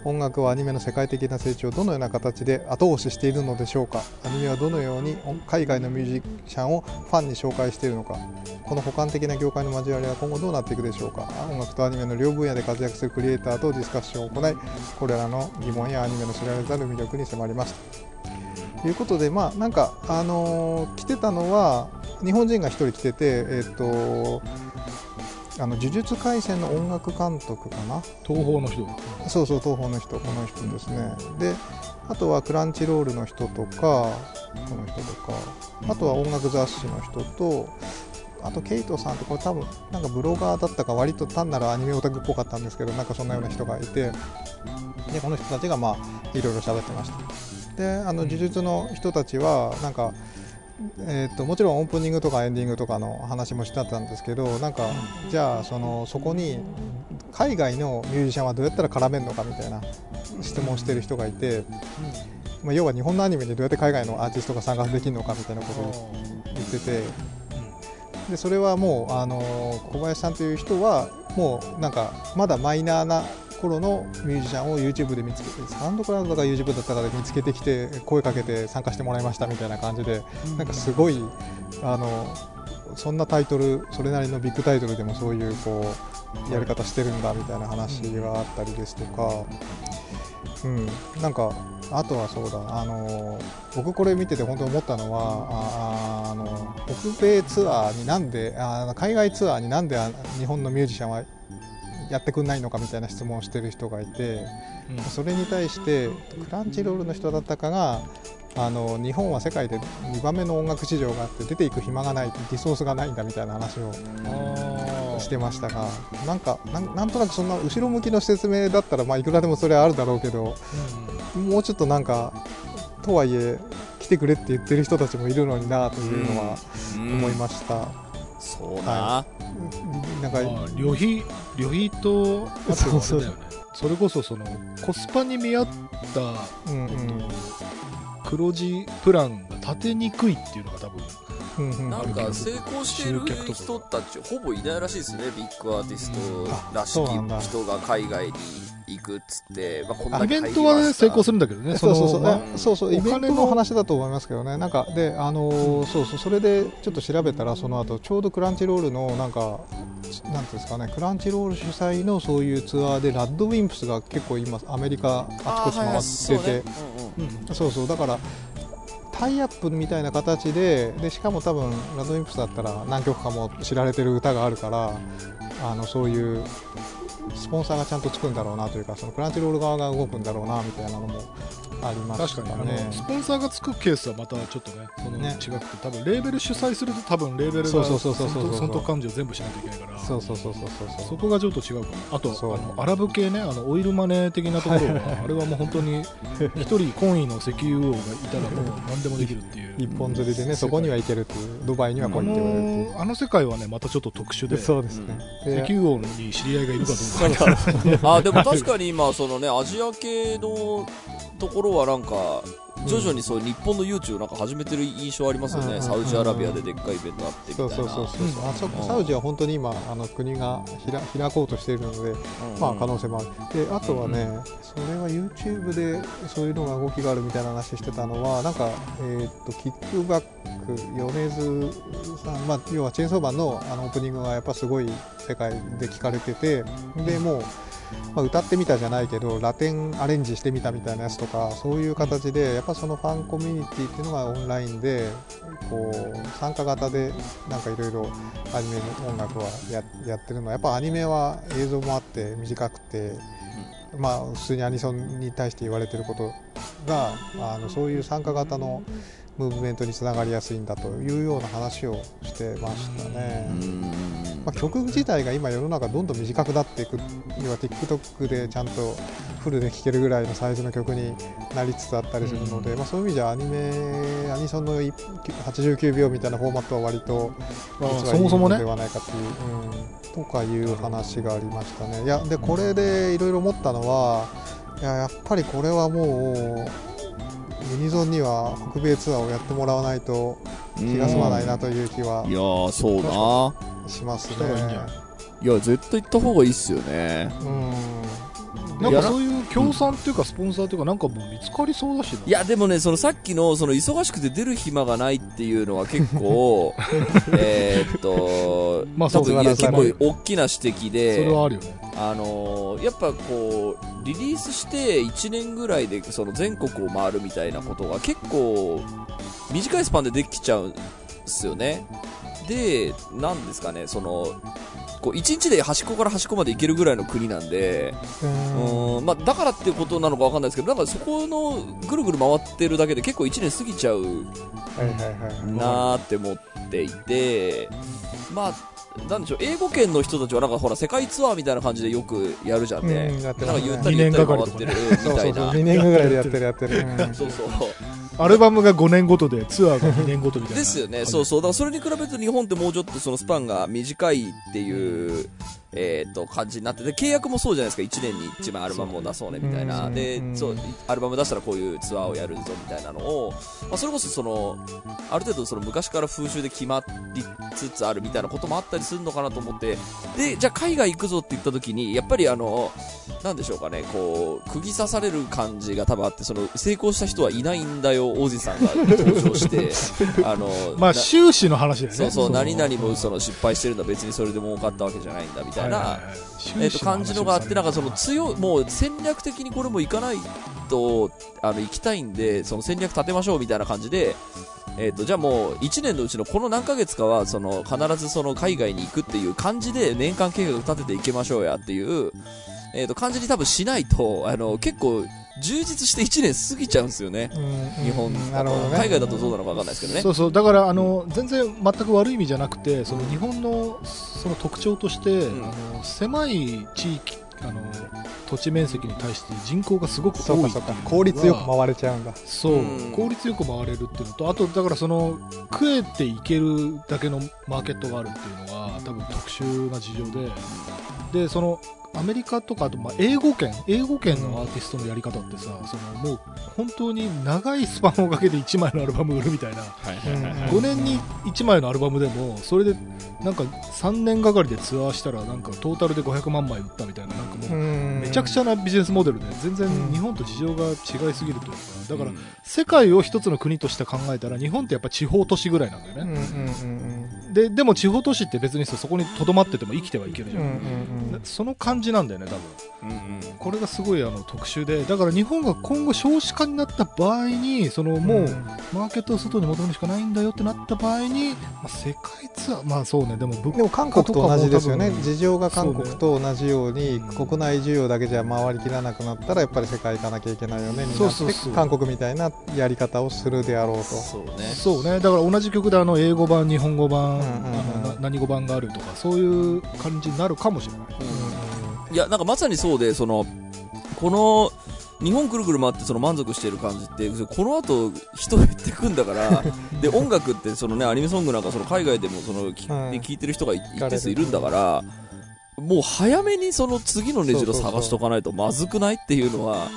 音楽はアニメの世界的な成長をどのような形で後押ししているのでしょうか？アニメはどのように海外のミュージシャンをファンに紹介しているのか？この補完的な業界の交わりは今後どうなっていくでしょうか？音楽とアニメの両分野で活躍するクリエイターとディスカッションを行いこれらの疑問やアニメの知られざる魅力に迫ります。ということでまあなんかあのー、来てたのは日本人が1人来ててえっ、とあの呪術廻戦の音楽監督かな？東宝の人。そうそう東宝の人この人ですね。であとはクランチロールの人とかこの人とか。あとは音楽雑誌の人とあとケイトさんってこれ多分なんかブロガーだったか割と単なるアニメオタクっぽかったんですけどなんかそんなような人がいてでこの人たちがまあいろいろ喋ってました。であの呪術の人たちはなんかえーと、もちろんオープニングとかエンディングとかの話もしてたんですけどなんかじゃあそのそこに海外のミュージシャンはどうやったら絡めるのかみたいな質問してる人がいて、まあ、要は日本のアニメにどうやって海外のアーティストが参加できるのかみたいなことを言っててでそれはもうあの小林さんという人はもうなんかまだマイナーな頃のミュージシャンを YouTube で見つけてサウンドクラウドとか YouTube だったかで見つけてきて声かけて参加してもらいましたみたいな感じで、なんかすごいあのそんなタイトルそれなりのビッグタイトルでもそういうこうやり方してるんだみたいな話があったりですとか、うん、なんかあとはそうだあの僕これ見てて本当に思ったのはああの北米ツアーになんであ海外ツアーになんで日本のミュージシャンはやってくんないのかみたいな質問をしてる人がいて、うん、それに対してクランチロールの人だったかがあの日本は世界で2番目の音楽市場があって出ていく暇がないリソースがないんだみたいな話をしてましたがなんかなんとなくそんな後ろ向きの説明だったら、まあ、いくらでもそれはあるだろうけど、うん、もうちょっとなんかとはいえ来てくれって言ってる人たちもいるのになというのは思いました。うんうんそうな、はい、なんか旅費旅費とあとあれだよね。それこそそのコスパに見合った、うんうん、黒字プランが立てにくいっていうのが多分なんか成功してる人たちほぼいないらしいですねビッグアーティストらしき人が海外に。行くっつって、まあ、こんなイベントは、ね、成功するんだけどねそうそうそう、まあ、そうそうイベントの話だと思いますけどね。なんかであのー、そうそうそれでちょっと調べたらその後ちょうどクランチロールのなんかなんていうんですかねクランチロール主催のそういうツアーでラッドウィンプスが結構今アメリカあちこち回ってて、そうそうだからタイアップみたいな形ででしかも多分ラドウィンプスだったら何曲かも知られてる歌があるからあのそういうスポンサーがちゃんとつくんだろうなというかそのクランチロール側が動くんだろうなみたいなのもありましたね。確かにスポンサーがつくケースはまたちょっとねそのね違くて多分レーベル主催すると多分レーベルが損得感情全部しなきゃいけないからそうそうそうそうそうそこがちょっと違うかもあとあのアラブ系ねあのオイルマネー的なところはあれはもう本当に一人コインの石油王がいたらもう何でもできるっていう一本釣りでねそこには行けるっていうドバイには来いって言われるっていうあの世界はねまたちょっと特殊でそうですね石油王に知り合いがいるかどうか あでも確かに今そのねアジア系のところはなんか徐々にそう日本の YouTube なんか始めてる印象ありますよね、うん。サウジアラビアででっかいイベントあってみたいな。そうそうそうそう、あそこサウジは本当に今あの国が開開こうとしているので、うん。まあ可能性もある。であとはね、それは YouTube でそういうのが動きがあるみたいな話してたのはなんか、えー、とキックバック米津さん、まあ、要はチェーンソーマンのあのオープニングがやっぱすごい世界で聞かれててでもう、まあ、歌ってみたじゃないけどラテンアレンジしてみたみたいなやつとかそういう形でやっぱそのファンコミュニティっていうのがオンラインでこう参加型でなんかいろいろアニメの音楽はややってるのはやっぱアニメは映像もあって短くて、まあ、普通にアニソンに対して言われてることがあのそういう参加型のムーブメントにつながりやすいんだというような話をしてましたね。うんまあ、曲自体が今世の中どんどん短くなっていく要は TikTok でちゃんとフルで聴けるぐらいのサイズの曲になりつつあったりするので、まあ、そういう意味じゃアニメアニソンの89秒みたいなフォーマットは割とあ実はいいそもそもねのではないかという、うん、とかいう話がありましたね。いやでこれでいろいろ思ったのはいややっぱりこれはもうユニゾンには北米ツアーをやってもらわないと気が済まないなという気はいやー、そうな。しますね。いや、絶対行った方がいいっすよね。うんなんかそういう協賛っていうかスポンサーっていうかなんかもう見つかりそうだしな。いや、でもね、そのさっきの、その忙しくて出る暇がないっていうのは結構、えーっと、まあ多分いや結構大きな指摘そで、れはあるよね。あのーやっぱこう、リリースして1年ぐらいでその全国を回るみたいなことが結構短いスパンでできちゃうんですよね。で、なんですかね、その、こう1日で端っこから端っこまで行けるぐらいの国なんで、うんうんまあ、だからっていうことなのかわかんないですけど、なんかそこのぐるぐる回ってるだけで結構1年過ぎちゃう。なーって思っていて、まあ、なんでしょう、英語圏の人たちはなんかほら、世界ツアーみたいな感じでよくやるじゃんね。うんなんかゆったりゆったり回ってるみたいな。2年ぐらいでやってるやってる。うんそうそう。アルバムが5年ごとでツアーが2年ごとみたいなですよね。そうそう。だからそれに比べると日本ってもうちょっとそのスパンが短いっていう、えっと、感じになってて、契約もそうじゃないですか。1年に1枚アルバムを出そうね、みたいな。うんでう、ん。そう、アルバム出したらこういうツアーをやるぞ、みたいなのを、まあ、それこそその、ある程度その昔から風習で決まりつつあるみたいなこともあったりするのかなと思って、で、じゃあ海外行くぞって言った時に、やっぱりあの、なんでしょうかね、こう、釘刺される感じが多分あって、その、成功した人はいないんだよ、王子さんが登場して、あの、まあな終始の話だよね。そうそう、の何々もその失敗してるんだ、別にそれで儲かったわけじゃないんだ、みたいな、はいえっと、感じのがあって、なんかその強い、もう戦略的にこれも行かないと、あの、行きたいんで、その戦略立てましょうみたいな感じで、えっと、じゃあもう1年のうちのこの何ヶ月かは、その、必ずその海外に行くっていう感じで年間計画立てていきましょうやっていう、えっと、感じに多分しないと、あの、結構、充実して1年過ぎちゃうんですよね。うん日本。なるほどね。海外だとどうなのかわかんないですけどね。そうそう。だからあの全然全く悪い意味じゃなくてその日本のその特徴として、うん。あの狭い地域あの土地面積に対して人口がすごくそうかそうか。多い効率よく回れちゃうんだ。そう、うん。効率よく回れるっていうのとあとだからその食えていけるだけのマーケットがあるっていうのが多分特殊な事情で。でそのアメリカとかあとまあ英語圏英語圏のアーティストのやり方ってさそのもう本当に長いスパンをかけて1枚のアルバム売るみたいな。5年に1枚のアルバムでもそれでなんか3年がかりでツアーしたらなんかトータルで500万枚売ったみたいな。なんかもうめめちゃくちゃなビジネスモデルで全然うん。日本と事情が違いすぎるというか。だから世界を一つの国として考えたら日本ってやっぱ地方都市ぐらいなんだよね、うんうんうんででも地方都市って別にさそこにとどまってても生きてはいけるじゃん、うんうんうん。その感じなんだよね多分。うんうん。これがすごいあの特殊でだから日本が今後少子化になった場合にそのもうマーケットを外に求めるしかないんだよってなった場合に、まあ、世界ツアーまあそうねでも物でも韓国と同じですよね。事情が韓国と同じようにね。国内需要だけじゃ回りきらなくなったらやっぱり世界行かなきゃいけないよねになってそうそうそう。韓国みたいなやり方をするであろうと。そうね。そうね。だから同じ曲であの英語版日本語版、何語版があるとかそういう感じになるかもしれない。いや、なんかまさにそうで、その、この、日本ぐるぐる回ってその満足している感じって、この後人減ってくんだから、で、音楽ってそのね、アニメソングなんかその海外でもその、きうんいてる人がい一定数いるんだから、もう早めにその次のねじろ探しとかないとまずくないっていうのは、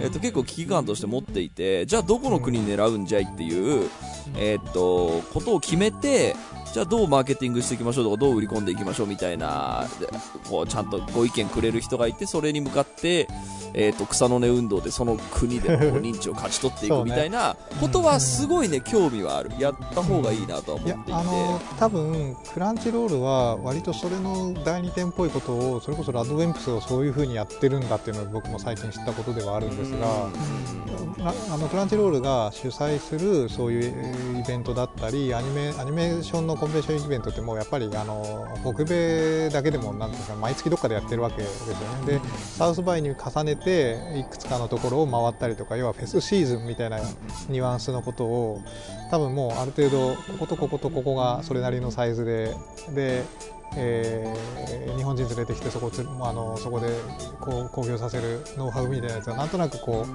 えっ、と、結構危機感として持っていて、じゃあどこの国狙うんじゃいっていう、えっ、と、ことを決めて、じゃあどうマーケティングしていきましょうとか、どう売り込んでいきましょうみたいな、こう、ちゃんとご意見くれる人がいて、それに向かって、えっ、と、草の根運動でその国でこう認知を勝ち取っていくみたいなことはすごいね、興味はある。やった方がいいなとは思いっていて。やあの多分クランチロールは割とそれの第二点っぽいことをそれこそラッドウェンプスをそういうふうにやってるんだっていうのを僕も最近知ったことではあるんですが、なあのクランチロールが主催するそういうイベントだったりアニメアニメーションのコンベンションイベントってもうやっぱりあの北米だけでもなんていうか毎月どっかでやってるわけですよねでサウスバイに重ねていくつかのところを回ったりとか要はフェスシーズンみたいなニュアンスのことを多分もうある程度こことこことここがそれなりのサイズででえー日本人連れてきてそこつあのそこでこう興行させるノウハウみたいなやつがなんとなくこ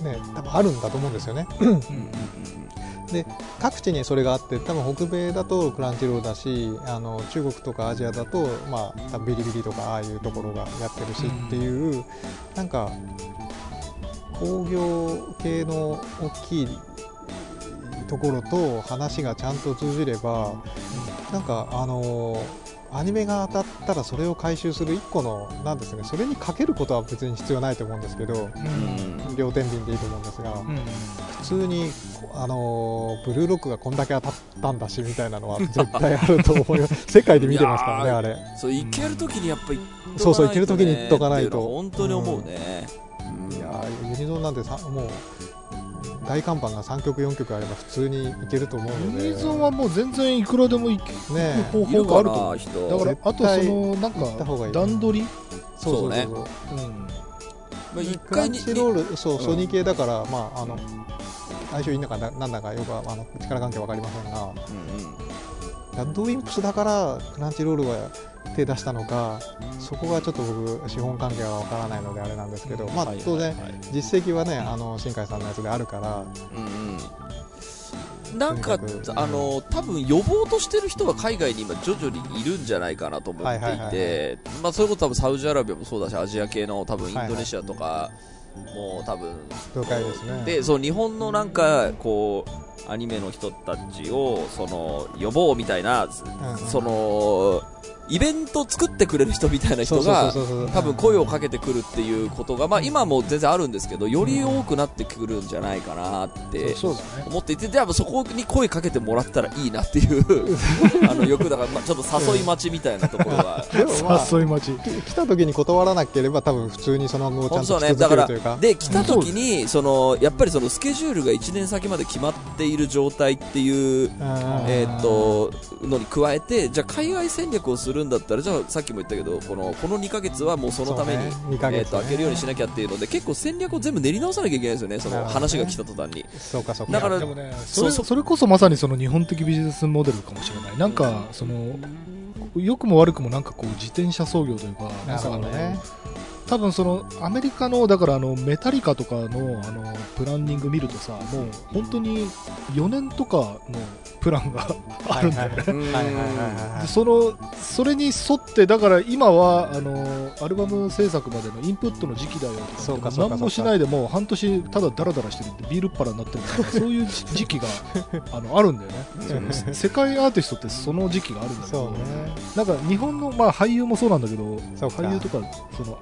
うね多分あるんだと思うんですよね。で各地にそれがあって多分北米だとクランチロールだしあの中国とかアジアだと、まあ、ビリビリとかああいうところがやってるしっていう、なんか工業系の大きいところと話がちゃんと通じればなんかあのアニメが当たったらそれを回収する一個のなんですねそれにかけることは別に必要ないと思うんですけどうん。両天秤でいいと思うんですが、うん普通にあのブルーロックがこんだけ当たったんだしみたいなのは絶対あると思います世界で見てますからねあれ。そう、行けるときにやっぱり、そうそう行ける時に行っとかないと。本当に思うね。うん。いやーユニゾンなんてさもう大看板が3曲4曲あれば普通に行けると思うので。ユニゾンはもう全然いくらでも行くね方法があると思う。な、人。だからあとそのなんか段取り？そうそうそうそう。ね。うん。まあ、一クラン回に、チロールそううん。ソニー系だから、まああの相性いいのかななんだかよくはあの力関係わかりませんが。うんうんラッドウィンプスだからクランチロールは手出したのかそこがちょっと僕資本関係はわからないのであれなんですけど、まあはい当然はい。はい実績はねあの新海さんのやつであるから。うんうん。なんかあの多分予防としてる人は海外に今徐々にいるんじゃないかなと思っていはいはいはいてまあそれこそ多分サウジアラビアもそうだしアジア系の多分インドネシアとかもう多分。了解ですね。でそう日本のなんかこうアニメの人たちをその予防みたいな、うんうん。そのイベント作ってくれる人みたいな人が多分声をかけてくるっていうことが、まあ、今も全然あるんですけどより多くなってくるんじゃないかなって思っていてでもそこに声かけてもらったらいいなっていう あのよくだから、まあ、ちょっと誘い待ちみたいなところが。まあ誘い待ち。き来た時に断らなければ多分普通にその後ちゃんと続けるというか。で来た時にそのやっぱりそのスケジュールが1年先まで決まっている状態っていうえーっとのに加えてじゃあ海外戦略をするんだったらじゃあさっきも言ったけどこのこの2ヶ月はもうそのために、ね。2ヶ月ね。えーっと開けるようにしなきゃっていうので結構戦略を全部練り直さなきゃいけないですよねその話が来た途端に。そうかそうか。だからでもねそれそうそれこそまさにその日本的ビジネスモデルかもしれない。なんかその良くも悪くもなんかこう自転車操業というかななんるかね多分そのアメリカのだからあのメタリカとかのあのプランニング見るとさもう本当に4年とかのプランが あるんだよね。そのそれに沿ってだから今はあのアルバム制作までのインプットの時期だよとか何もしないでもう半年ただダラダラしてるってビールっ腹になってるみたいな そういう時期があのあるんだよね。世界アーティストってその時期があるんだけど、ね。なんか日本の、まあ、俳優もそうなんだけど俳優とかその、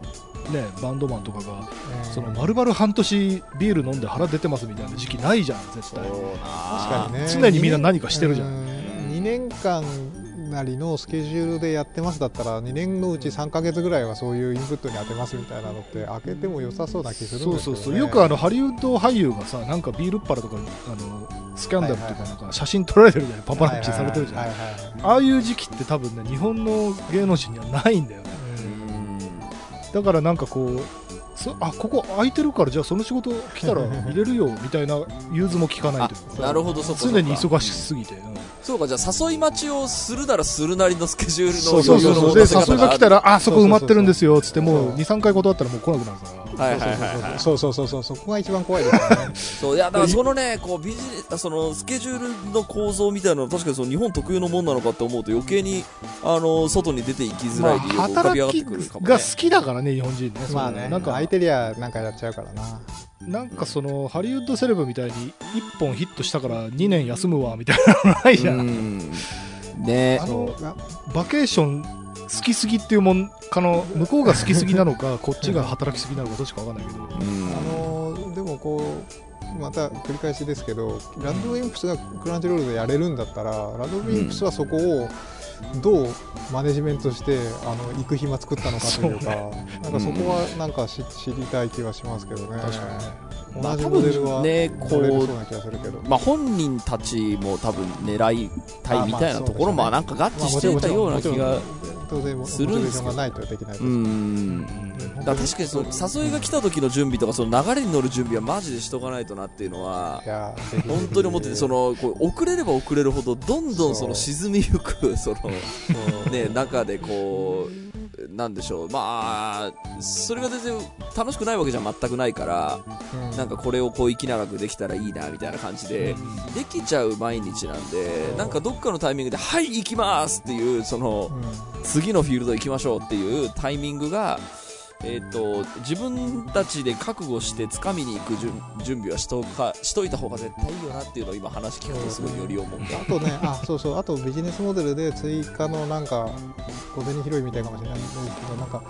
ね、バンドマンとかがうん。その丸々半年ビール飲んで腹出てますみたいな時期ないじゃん絶対。確かにね。常にみんな何かしてるじゃん。2年間なりのスケジュールでやってますだったら2年のうち3か月ぐらいはそういうインプットに当てますみたいなのって開けても良さそうな気するんそうですけど、ね、そうそうよくあのハリウッド俳優がさなんかビールっ腹とかあのスキャンダルっていうかなんか写真撮られてるじゃんパパラッチされてるじゃん。はいはいはいはい。ああいう時期って多分ね日本の芸能人にはないんだよねだからなんかこうそあここ空いてるからじゃあその仕事来たら 入れるよみたいな融通も聞かないと。いうかなるほどそこ常に忙しすぎて、うん。そうかじゃあ誘い待ちをするならするなりのスケジュールのそうそうそうで誘いが来たらあそこ埋まってるんですよつってもうそう。23回断ったらもう来なくなるからそうそうそうそうそこが一番怖いですよね。そういやだからそのねこうビジネそのスケジュールの構造みたいなのは確かにその日本特有のもんなのかって思うと余計にあの外に出ていきづまあらい理由が浮かび上がっ働きてくるかもね。が好きだからね日本人ねまあねなんか空いてりゃなんかやっちゃうからな。なんかそのハリウッドセレブみたいに1本ヒットしたから2年休むわみたいなのないじゃん、うん。ね。あのそう。あバケーション好きすぎっていうもんかの向こうが好きすぎなのか こっちが働きすぎなのかどっちか分かんないけど。うん。あのーでもこうまた繰り返しですけどラッドウィンプスがクランチロールでやれるんだったらラッドウィンプスはそこをどうマネジメントしてあの行く暇作ったのかというかなんかそこはなんか知知りたい気はしますけどね。確かにね。まあ同じモデルはねこう乗れるそうな気がするけど。まあ本人たちも多分狙いたいみたいなところもなんか合致していたような気が当然モチベーションがないとできないですうん。確かにその誘いが来た時の準備とかその流れに乗る準備はマジでしとかないとなっていうのは本当に思っててそのこう遅れれば遅れるほどどんどんその沈みゆくそのね中でこうなんでしょう。まあそれが全然楽しくないわけじゃ全くないからうん。なんかこれをこう息長くできたらいいなみたいな感じでできちゃう毎日なんでなんかどっかのタイミングではい行きますっていうそのうん。次のフィールド行きましょうっていうタイミングが、えー、と自分たちで覚悟して掴みに行く準備はしとかしといた方が絶対いいよなっていうのを今話聞くとすごいより思う、ね。あとね、あそうそう、あとビジネスモデルで追加のなんか、小銭拾いみたいかもしれないんですけど、なんか、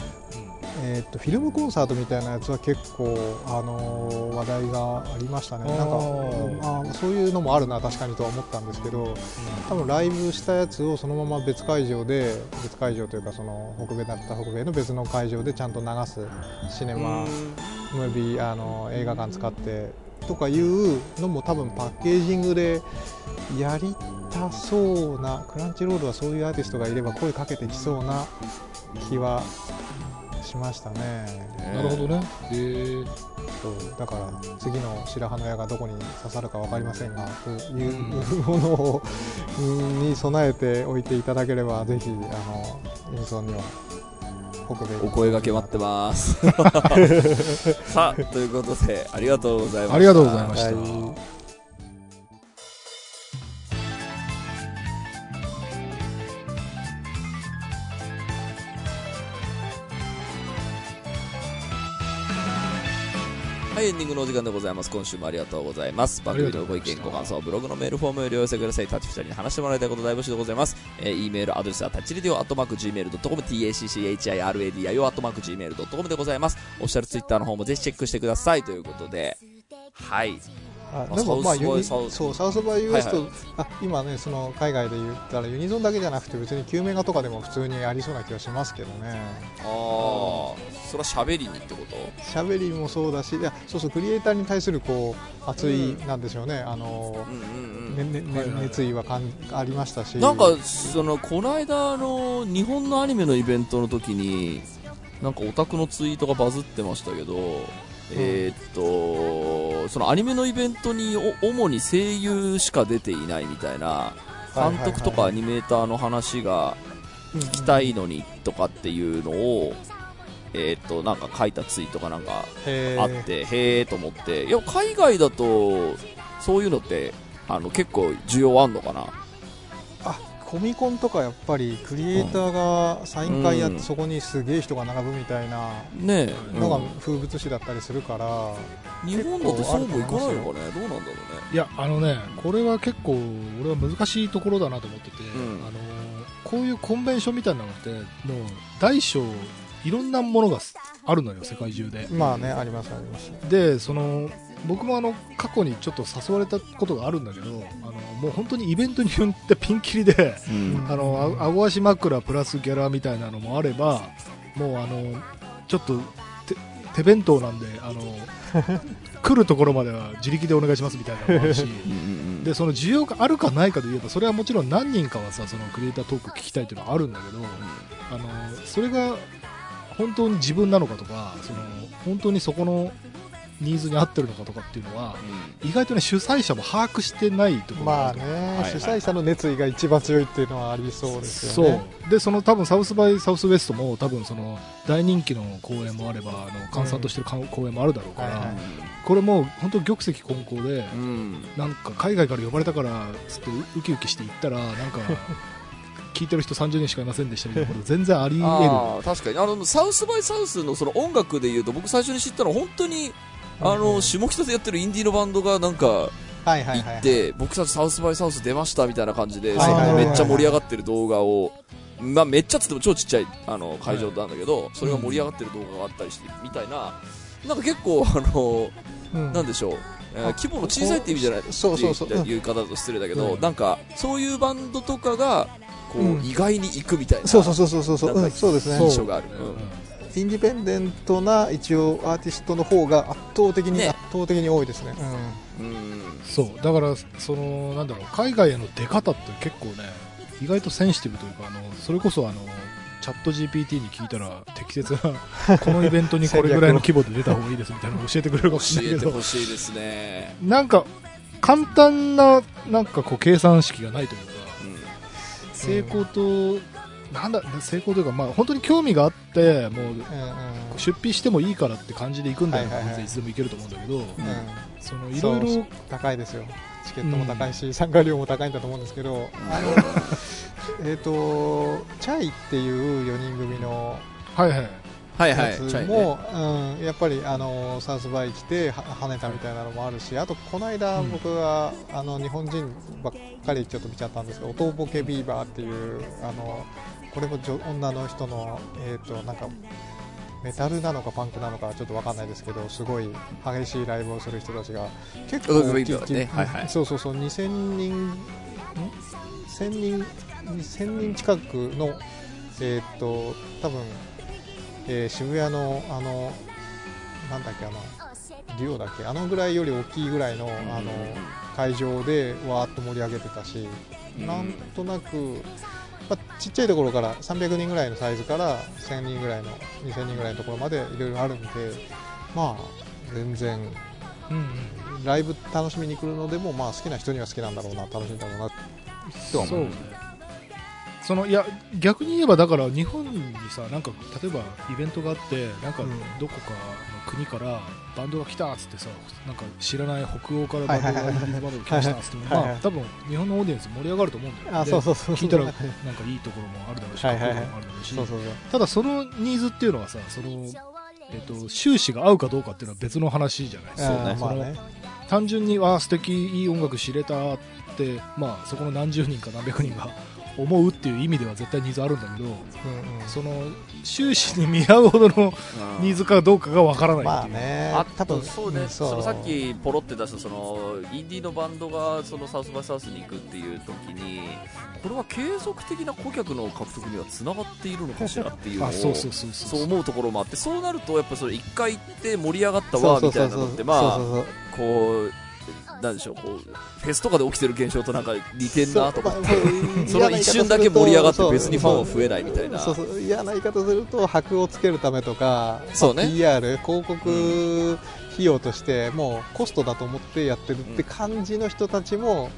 えーっとフィルムコンサートみたいなやつは結構、あのー話題がありましたね、なんか、あー。あそういうのもあるな、確かにとは思ったんですけど、多分ライブしたやつをそのまま別会場で、別会場というか、その北米だった北米の別の会場でちゃんと流すシネマ。ムービーあの映画館使ってとかいうのも多分パッケージングでやりたそうなクランチロールはそういうアーティストがいれば声かけてきそうな気はしましたね。なるほどね。へえそう。だから次の白羽の矢がどこに刺さるか分かりませんがというものをうんに備えておいていただければぜひあのユニソンにはお声がけ待ってます。さあ、ということで、ありがとうございました。ありがとうございました。はいはい、エンディングのお時間でございます。今週もありがとうございます。番組のご意見、ご感想、ブログのメールフォームよりお寄せください。タッチ2人に話してもらいたいこと大募集でございます。えー、E メールアドレスはタッチレディオアットマーク Gmail.com、tacchiradio アットマーク Gmail.com でございます。オフィシャルツイッターの方もぜひチェックしてください。ということで、はい。あでもまあユニそうサウスバイ US と、はいあ今ねその海外で言ったらユニゾンだけじゃなくて別に救命画とかでも普通にありそうな気がしますけどね。ああ、それは喋りにってこと？喋りもそうだしいやそうそうクリエイターに対するこう熱い、うなんでしょうね。あのう、んうんうん。ねね熱意はかんありましたし。なんか、その、この間、あの、日本のアニメのイベントの時に、なんかオタクのツイートがバズってましたけど、えーっと、そのアニメのイベントにお主に声優しか出ていないみたいな、監督とかアニメーターの話が聞きたいのにとかっていうのを、えーっと、なんか書いたツイートがなんかあって、へーと思って、いや、海外だと、そういうのって、あの、結構需要あんのかな？あコミコンとかやっぱりクリエイターがサイン会やって、うん。そこにすげえ人が並ぶみたいなのがうん風物詩だったりするから、日本だとそうもいかないのかね。どうなんだろうね。いやあのねこれは結構俺は難しいところだなと思ってて、うん。あのこういうコンベンションみたいなのってもう大小いろんなものがあるのよ世界中で。まあねありますありますでその僕もあの過去にちょっと誘われたことがあるんだけどあのもう本当にイベントによってピンキリでうん。あのあ顎足枕プラスギャラみたいなのもあればもうあのちょっと手手弁当なんであの 来るところまでは自力でお願いしますみたいなのもあるしでその需要があるかないかで言えばそれはもちろん何人かはさそのクリエイタートーク聞きたいっていうのはあるんだけどあのそれが本当に自分なのかとかその本当にそこのニーズに合ってるのかとかっていうのは、意外とね主催者も把握してないところまあね、はい、主催者の熱意が一番強いっていうのはありそうですよね。そう。でその多分サウスバイサウスウエストも多分その大人気の公演もあればあの閑散としてる公演もあるだろうから、はいはい、これも本当玉石混交で、うん、なんか海外から呼ばれたからつってウキウキして行ったらなんか 聞いてる人30人しかいませんでしたみたいなこと全然あり得る。確かに。あのサウスバイサウスのその音楽でいうと僕最初に知ったのは本当にあの下北でやってるインディーのバンドがなんか行って、僕たちサウスバイサウス出ましたみたいな感じで、めっちゃ盛り上がってる動画を、まあ、めっちゃつっても超ちっちゃいあの会場なんだけど、それが盛り上がってる動画があったりしてみたいな、なんか結構あの、なんでしょう。規模の小さいって意味じゃないそうそうそう。いう方だと失礼だけど、なんかそういうバンドとかがこう、意外に行くみたいな。そうそうそうそうそう。そうですね。印象がある、インディペンデントな一応アーティストの方が圧倒的に、ね、圧倒的に多いですね、うん、うん、そう。だからそのなんだろう海外への出方って結構ね意外とセンシティブというかあのそれこそあのチャット GPT に聞いたら適切なこのイベントにこれぐらいの規模で出た方がいいですみたいなの教えてくれるかもしれないけど教えてほしいですね。なんか簡単ななんかこう計算式がないというか、うん、成功となんだ成功というか、まあ、本当に興味があってもう、出費してもいいからって感じで行くんだよ、はいはい、い。つでも行けると思うんだけど、うん、そのいろいろ。高いですよ。チケットも高いし、うん、参加料も高いんだと思うんですけど、あの えっとチャイっていう4人組のはいはい。はいはい、も、ね、うん、やっぱりあのサウスバイ来て跳ねたみたいなのもあるしあとこの間僕が、うん、あの日本人ばっかりちょっと見ちゃったんですけど音ボケビーバーっていうあのこれも女の人の、えーと、なんかメタルなのかパンクなのかちょっと分かんないですけどすごい激しいライブをする人たちが結構、ね。はいはい、そうそうそう2000人1000人2000人近くのえっ、ー、と多分、えー、渋谷のあのなんだっけあのデュオだっけ？あのぐらいより大きいぐらいのあの会場でわーっと盛り上げてたしなんとなくまあ、ちっちゃいところから300人ぐらいのサイズから1000人ぐらいの2000人ぐらいのところまでいろいろあるんでまあ全然、うんうん、ライブ楽しみに来るのでも、まあ、好きな人には好きなんだろうな楽しいんだろうなとは思う。そうそのいや逆に言えばだから日本にさなんか例えばイベントがあってなんかどこかの国からバンドが来たっつってさなんか知らない北欧からバンドがバンドが来ましたっつってもまあ多分日本のオーディエンス盛り上がると思うんだよ、ね、そうそうそう。聞いたらなんかいいところもあるだろうし、はいはいはい、もあるだろうし。ただそのニーズっていうのはさそのえっと、収支が合うかどうかっていうのは別の話じゃないですか、ね、その、ね、単純にあ素敵いい音楽知れたって、まあ、そこの何十人か何百人が思うっていう意味では絶対ニーズあるんだけど、うんうん、その収支に見合うほどのニーズかどうかがわからないっていう、まあね、あ多分そうね、うん、そのさっきポロって出したそのインディーのバンドがそのサウスバイサウスに行くっていう時にこれは継続的な顧客の獲得にはつながっているのかしらっていうのをそう思うところもあってそうなるとやっぱそれ1回行って盛り上がったわみたいなのってまあこうなんでしょうこうフェスとかで起きてる現象となんか似てんなと思ってその一瞬だけ盛り上がって別にファンは増えないみたいな。そうそう嫌な言い方すると箔をつけるためとかそう、ね、PR 広告費用としてもうコストだと思ってやってるって感じの人たちも、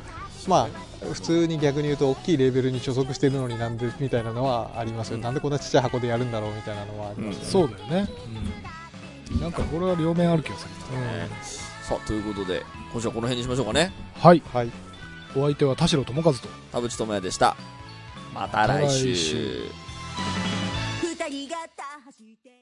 まあ普通に逆に言うと大きいレベルに所属してるのになんでみたいなのはありますよ、うん、なんでこんなちっちゃい箱でやるんだろうみたいなのはありますよね、うん、そうだよね、うん、なんかこれは両面ある気がする、うんさあということで今週はこの辺にしましょうかね。はい、はい、お相手は田代智和と田淵智也でした。また来週。また来週。二人が走って